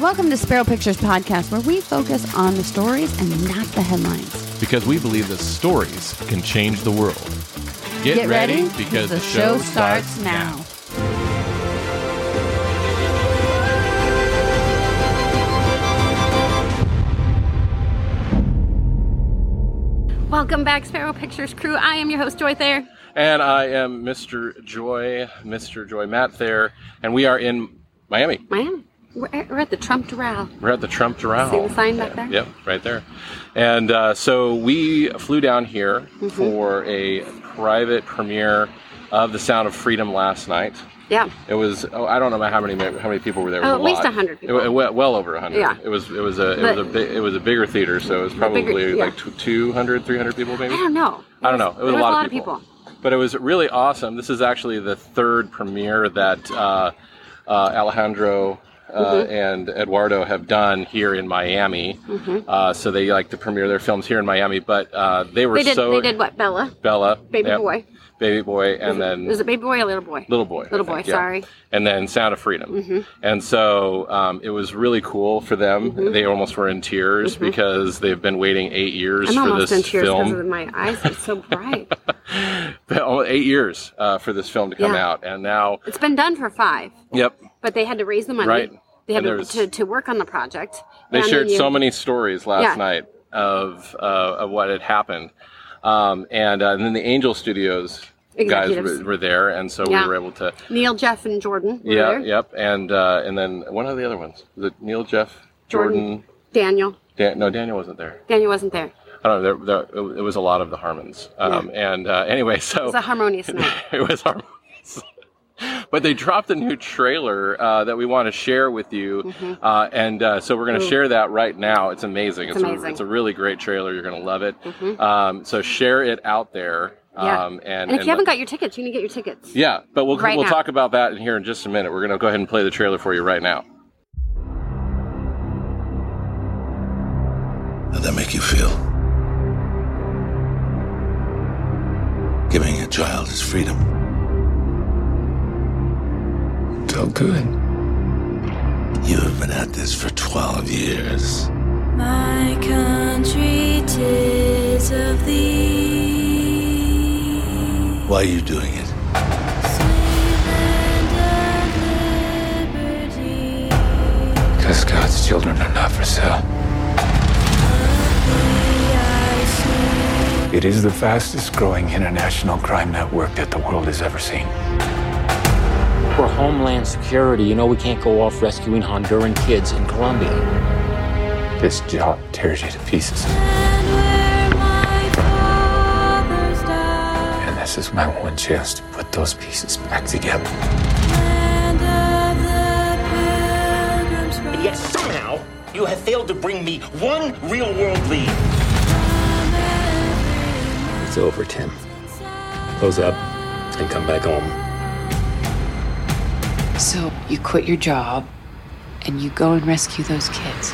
Welcome to Spero Pictures Podcast, where we focus on the stories and not the headlines. Because we believe that stories can change the world. Get, ready, because the, show starts now. Welcome back, Spero Pictures crew. I am your host, Joy Thayer. And I am Mr. Joy, Mr. Joy Matt Thayer, and we are in Miami. Miami. We're at, we're at the Trump Doral. We're at the Trump Doral. See the sign back there? Yep, right there. And uh, so we flew down here Mm-hmm. for a private premiere of The Sound of Freedom last night. Yeah. It was oh, I don't know how many how many people were there. It Oh, was at a least lot. 100 people. It, wa- well over 100. Yeah. It was it was a it But- was a big, it was a bigger theater, so it was probably bigger- yeah. like tw 200 300 people maybe. I don't know. I don't know. It was, There a lot, of people. But it was really awesome. This is actually the third premiere that uh, uh, Alejandro Mm-hmm. and Eduardo have done here in Miami. Uh, so they like to premiere their films here in Miami. But uh, they were They did. so they did what? Bella, Bella, Baby yep, Boy. Baby Boy, and then Is it baby boy or little boy? Little Boy. Little Boy, yeah. sorry. Mm-hmm. And then Sound of Freedom. And so um, it was really cool for them. They almost were in tears because they've been waiting eight years Mm-hmm. I'm for almost this in tears because film. of my eyes are so bright. eight years uh, for this film to come Yeah. out. And now, it's been done for five, yep, but they had to raise the money. Right. They had to, to, to work on the project. they shared you- so many stories last Yeah. night of, uh, of what had happened. Um, and, uh, and then the Angel Studios guys were, were there. And so Yeah. we were able to, Neil, Jeff, and Jordan. Were yeah, there. yep. And, uh, and then one of the other ones, was it Neil, Jeff, Jordan. Jordan Daniel. Dan, no, Daniel wasn't there. Daniel wasn't there. I don't know. There, there, it was a lot of the Harmons. Um, And uh, anyway, so It was a harmonious night. it was harmonious. But they dropped a new trailer uh, that we want to share with you, uh, and uh, so we're going to share that right now. It's amazing. It's, A, Mm-hmm. amazing. Mm-hmm. it's a really great trailer. You're going to love it. Um, so share it out there. Yeah. Um, and, and if you haven't got your tickets, you need to get your tickets. yeah, but we'll Right we'll now. talk about that in here in just a minute. We're going to go ahead and play the trailer for you right now. How'd that make you feel? Giving a child his freedom. Felt good. You have been at this for 12 years. My country, tis of thee. Why are you doing it? Sweet land of liberty. Because God's children are not for sale. It is the fastest growing international crime network that the world has ever seen. For Homeland Security, you know we can't go off rescuing Honduran kids in Colombia. This job tears you to pieces. And my. And this is my one chance to put those pieces back together. Land of the pilgrims And yet somehow you have failed to bring me one real world lead. It's over, Tim. Close up and come back home. So you quit your job and you go and rescue those kids.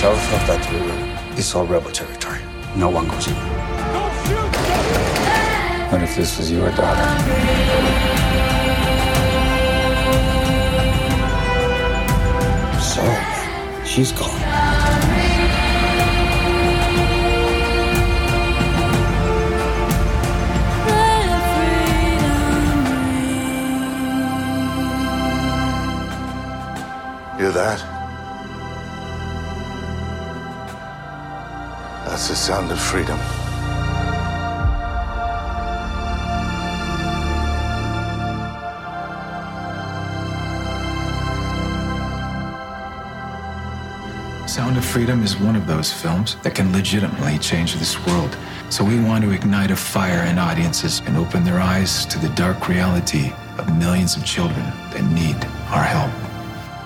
South of that river is all rebel territory. No one goes in. What if this was your daughter? Sorry. She's gone. Freedom. Sound of Freedom is one of those films that can legitimately change this world. So we want to ignite a fire in audiences and open their eyes to the dark reality of millions of children that need our help.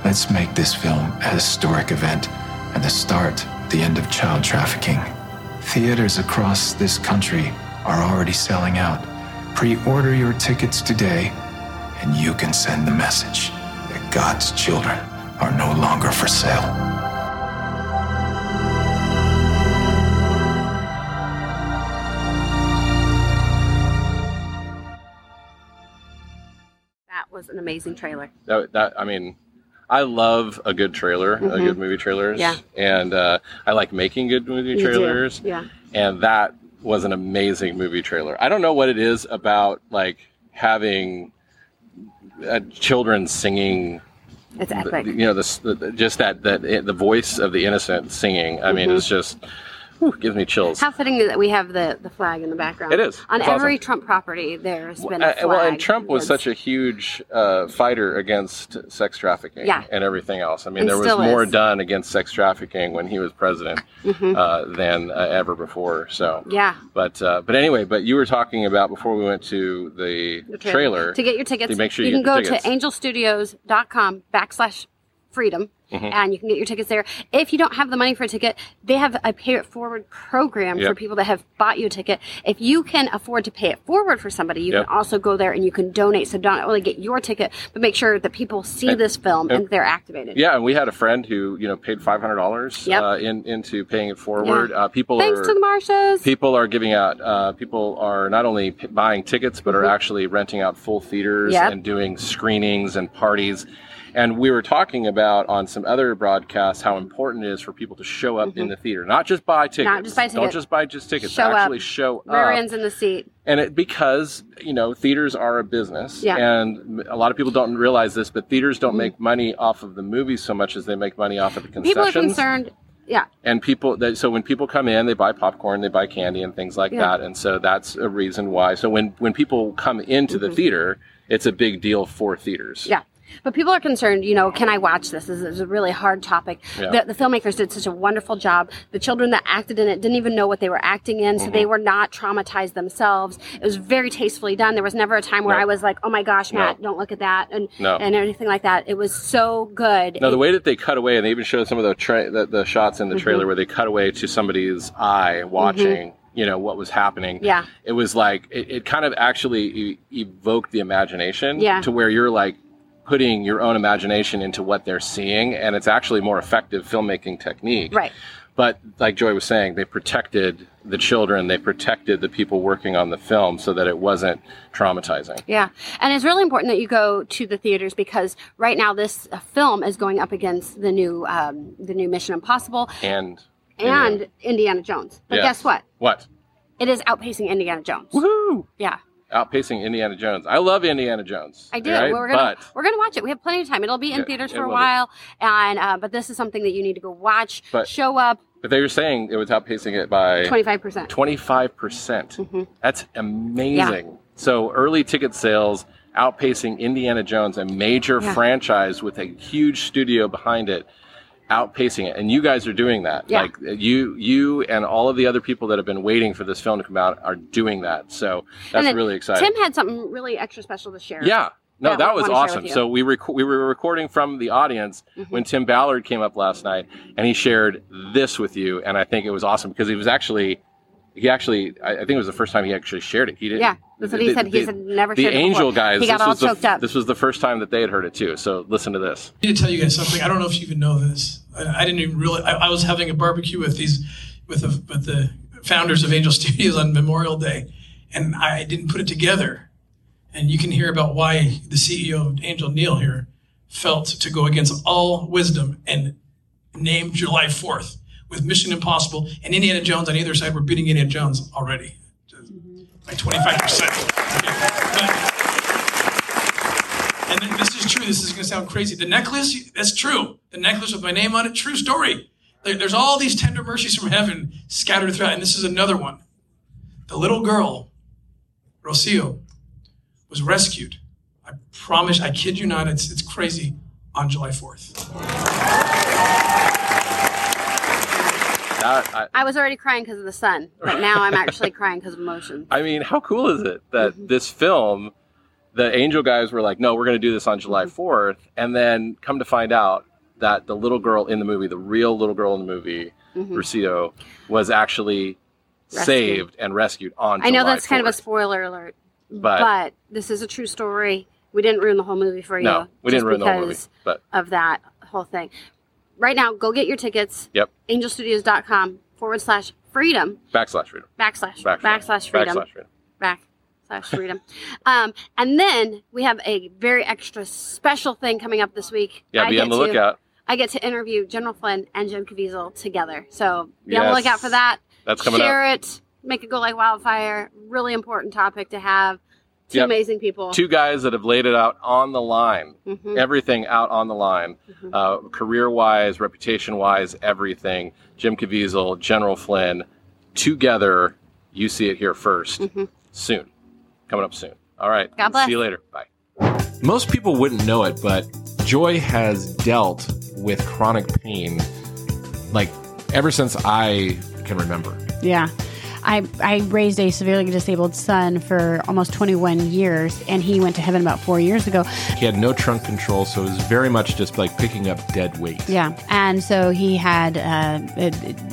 Let's make this film a historic event and the start, the end of child trafficking. Theaters across this country are already selling out. Pre order your tickets today, and you can send the message that God's children are no longer for sale. That was an amazing trailer. That, that I mean, I love a good trailer, a Mhm. good movie trailers. Yeah. And uh, I like making good movie trailers. Yeah. And that was an amazing movie trailer. I don't know what it is about like having uh, children singing. It's the- epic. you know, this the, just that that the voice of the innocent singing. I mean, Mhm. it's just whew, gives me chills. How fitting that we have the, the flag in the background. It is. On It's every awesome. Trump property, there's been a Uh, flag. well, and Trump was such a huge uh, fighter against sex trafficking Yeah. and everything else. I mean, And there was more is. done against sex trafficking when he was president Mhm. uh, than uh, ever before. So, Yeah. But uh, but anyway, but you were talking about before we went to the, the trailer, To get your tickets, To make sure you, you, can go tickets. to angelstudios.com backslash freedom. Mhm. And you can get your tickets there. If you don't have the money for a ticket, they have a pay it forward program for people that have bought you a ticket. If you can afford to pay it forward for somebody, you Yep. can also go there and you can donate. So not only get your ticket, but make sure that people see And- this film and- and they're activated. Yeah, and we had a friend who you know paid five hundred dollars Yep. uh, in into paying it forward. Yeah. Uh, people Thanks are to the Marshas. people are giving out. Uh, people are not only p- buying tickets, but are Mhm. actually renting out full theaters Yep. and doing screenings and parties. And we were talking about on some other broadcasts how important it is for people to show up in the theater, not just buy tickets. Mm-hmm. Not just buy tickets. Don't just buy just tickets. Show up. actually show Rear up. ends in the seat. And it because you know theaters are a business, Yeah. and a lot of people don't realize this, but theaters don't make money off of the movies so much as they make money off of the concessions. Mm-hmm. People are concerned. Yeah. And people, that, so when people come in, they buy popcorn, they buy candy, and things like Yeah. that. And so that's a reason why. So when when people come into the theater, it's a big deal for theaters. Mm-hmm. Yeah. But people are concerned, you know, can I watch this? This is a really hard topic. Yeah. The, the filmmakers did such a wonderful job. The children that acted in it didn't even know what they were acting in, so Mm-hmm. they were not traumatized themselves. It was very tastefully done. There was never a time where No. I was like, oh my gosh, No. Matt, don't look at that, and, No. and everything like that. It was so good. Now the way that they cut away, and they even showed some of the tra- the, the shots in the Mm-hmm. trailer where they cut away to somebody's eye watching. You know what was happening. Yeah. it was like it, it kind of actually e- evoked the imagination. Yeah. to where you're like putting your own imagination into what they're seeing, and it's actually more effective filmmaking technique. Right. But like Joy was saying, they protected the children, they protected the people working on the film so that it wasn't traumatizing. Yeah, and it's really important that you go to the theaters because right now this uh, film is going up against the new um, the new Mission Impossible And and Indiana Jones. But Yes. guess what? What? It is outpacing Indiana Jones. Woohoo! Yeah. Outpacing Indiana Jones. I love Indiana Jones. I do. right? We're gonna But we're gonna watch it. We have plenty of time. It'll be in Yeah, theaters for a will be. while, and uh, but this is something that you need to go watch. But- show up but they were saying it was outpacing it by twenty five percent. 25%. Mm-hmm. That's amazing. So early ticket sales outpacing Indiana Jones, a major Yeah. franchise with a huge studio behind it, outpacing it. And you guys are doing that. Yeah. Like you you and all of the other people that have been waiting for this film to come out are doing that. So that's really exciting. Tim had something really extra special to share. Yeah. No, that that was awesome. So we rec- we were recording from the audience Mm-hmm. when Tim Ballard came up last night, and he shared this with you, and I think it was awesome because he was actually he actually I, I think it was the first time he actually shared it. He didn't. Yeah, that's what he the- said. He the- said never The shared Angel before. guys. He got this all was the, choked up. This was the first time that they had heard it too. So listen to this. I need to tell you guys something. I don't know if you even know this. I, I didn't even really. I, I was having a barbecue with these, with the with the founders of Angel Studios on Memorial Day, and I didn't put it together. And you can hear about why the CEO of Angel Neil here felt to go against all wisdom and name July Fourth with Mission Impossible and Indiana Jones on either side. We're beating Indiana Jones already by twenty five percent. And th- this is true. This is going to sound crazy. The necklace, that's true. The necklace with my name on it, true story. There's all these tender mercies from heaven scattered throughout, and this is another one. The little girl, Rocio, was rescued. I promise, I kid you not, it's, it's crazy, on July 4th. That, I, I was already crying because of the sun, but now I'm actually crying because of emotion. I mean, how cool is it that Mm-hmm. this film, the Angel guys were like, no, we're going to do this on July Mm-hmm. 4th. And then come to find out that the little girl in the movie, the real little girl in the movie, Mhm. Rocio, was actually Rescued. saved and rescued on I know July that's kind of a spoiler alert, But- but, this is a true story. We didn't ruin the whole movie for you. No, we didn't ruin the whole movie. But of that whole thing. Right now, go get your tickets. yep, Angelstudios.com forward slash freedom backslash freedom. backslash Backslash. backslash freedom Backslash freedom. backslash slash freedom. Um, and then we have a very extra special thing coming up this week. Yeah, I be get on the to- lookout. I get to interview General Flynn and Jim Caviezel together. So be on the Yes. lookout for that. That's coming Share up. it. Make it go like wildfire. Really important topic to have. Two Yep. amazing people. Two guys that have laid it out on the line. Mhm. Everything out on the line. Mm-hmm. Uh, career wise, reputation wise, everything. Jim Caviezel, General Flynn, together. You see it here 1st Soon. Coming up soon. All right. Mm-hmm. God bless. See you later. Bye. Most people wouldn't know it, but Joy has dealt with chronic pain like ever since I can remember. Yeah. I, I raised a severely disabled son for almost 21 years, and he went to heaven about four years ago. He had no trunk control, so it was very much just like picking up dead weight. Yeah. And so he had uh,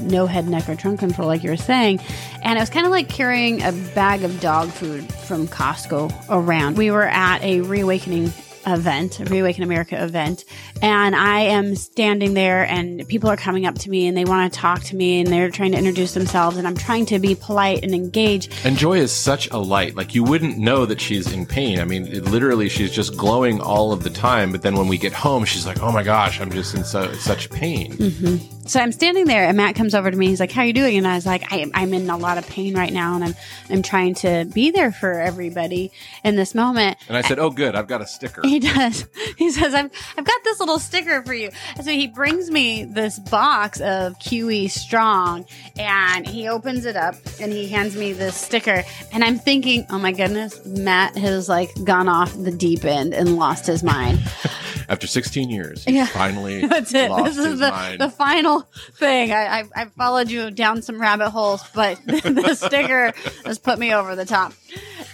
no head, neck, or trunk control, like you were saying. And it was kind of like carrying a bag of dog food from Costco around. We were at a reawakening event, a Reawaken America event, and I am standing there and people are coming up to me and they want to talk to me and they're trying to introduce themselves and I'm trying to be polite and engage. And Joy is such a light. Like you wouldn't know that she's in pain. I mean, it, literally, she's just glowing all of the time. But then when we get home, she's like, "Oh my gosh, I'm just in so, such pain." Mm-hmm. So I'm standing there, and Matt comes over to me. He's like, "How are you doing?" And I was like, I, "I'm in a lot of pain right now, and I'm I'm trying to be there for everybody in this moment." And I said, "Oh, good, I've got a sticker." He does. He says, "I've I've got this little sticker for you." And so he brings me this box of QE Strong, and he opens it up and he hands me this sticker. And I'm thinking, "Oh my goodness, Matt has like gone off the deep end and lost his mind." After 16 years, Yeah. finally That's it. This his is the, mind. the final thing. I, I, I followed you down some rabbit holes, but the sticker has put me over the top.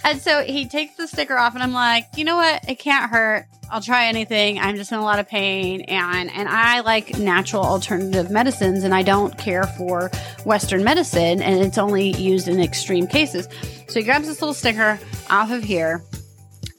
And so he takes the sticker off, and I'm like, you know what? It can't hurt. I'll try anything. I'm just in a lot of pain, and and I like natural alternative medicines, and I don't care for Western medicine, and it's only used in extreme cases. So he grabs this little sticker off of here,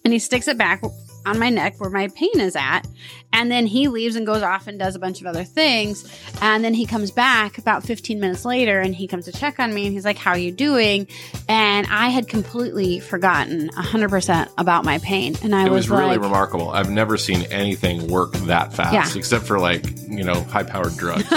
and he sticks it back on my neck where my pain is at. And then he leaves and goes off and does a bunch of other things. And then he comes back about 15 minutes later and he comes to check on me and he's like, How are you doing? And I had completely forgotten 100% about my pain. And I it was, really like, remarkable. I've never seen anything work that fast, Yeah. except for like you know high powered drugs.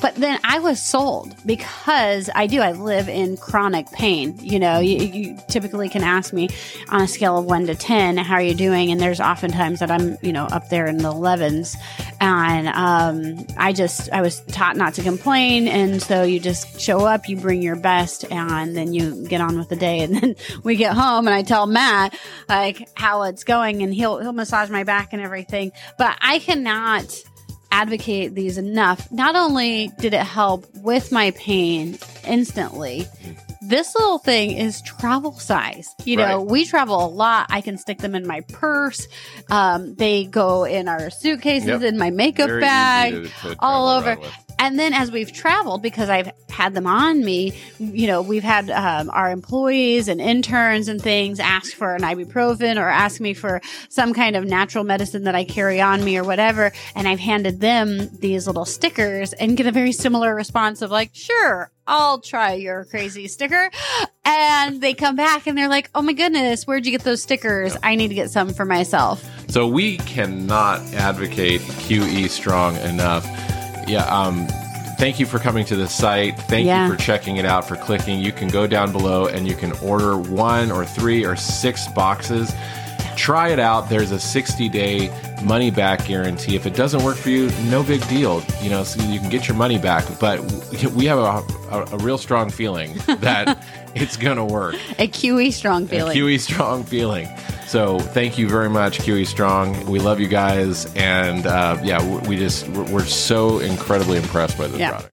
But then I was sold because I do. I live in chronic pain. You know, you, you typically can ask me on a scale of one to 10, how are you doing? And there's oftentimes that I'm, you know, up there the 11s. And um, I just, I was taught not to complain. And so you just show up, you bring your best, and then you get on with the day. And then we get home and I tell Matt, like, how it's going, and he'll, he'll massage my back and everything. But I cannot advocate these enough. Not only did it help with my pain instantly, this little thing is travel size. You know, Right. we travel a lot. I can stick them in my purse. Um, they go in our suitcases, Yep. in my makeup Very bag, easy to- to all over. And then as we've traveled, because I've had them on me, you know, we've had um, our employees and interns and things ask for an ibuprofen or ask me for some kind of natural medicine that I carry on me or whatever. And I've handed them these little stickers and get a very similar response of like, sure, I'll try your crazy sticker. And they come back and they're like, oh my goodness, where'd you get those stickers? I need to get some for myself. So we cannot advocate QE strong enough. Yeah, um thank you for coming to the site. Thank Yeah. you for checking it out, for clicking. You can go down below and you can order one or three or six boxes. Try it out. There's a 60 day money back guarantee. If it doesn't work for you, no big deal. You know, so you can get your money back. But we have a, a, a real strong feeling that it's going to work. A QE strong feeling. A QE Strong feeling. So thank you very much, QE Strong. We love you guys, and uh, yeah, we- just we're, we're so incredibly impressed by this Yeah. product.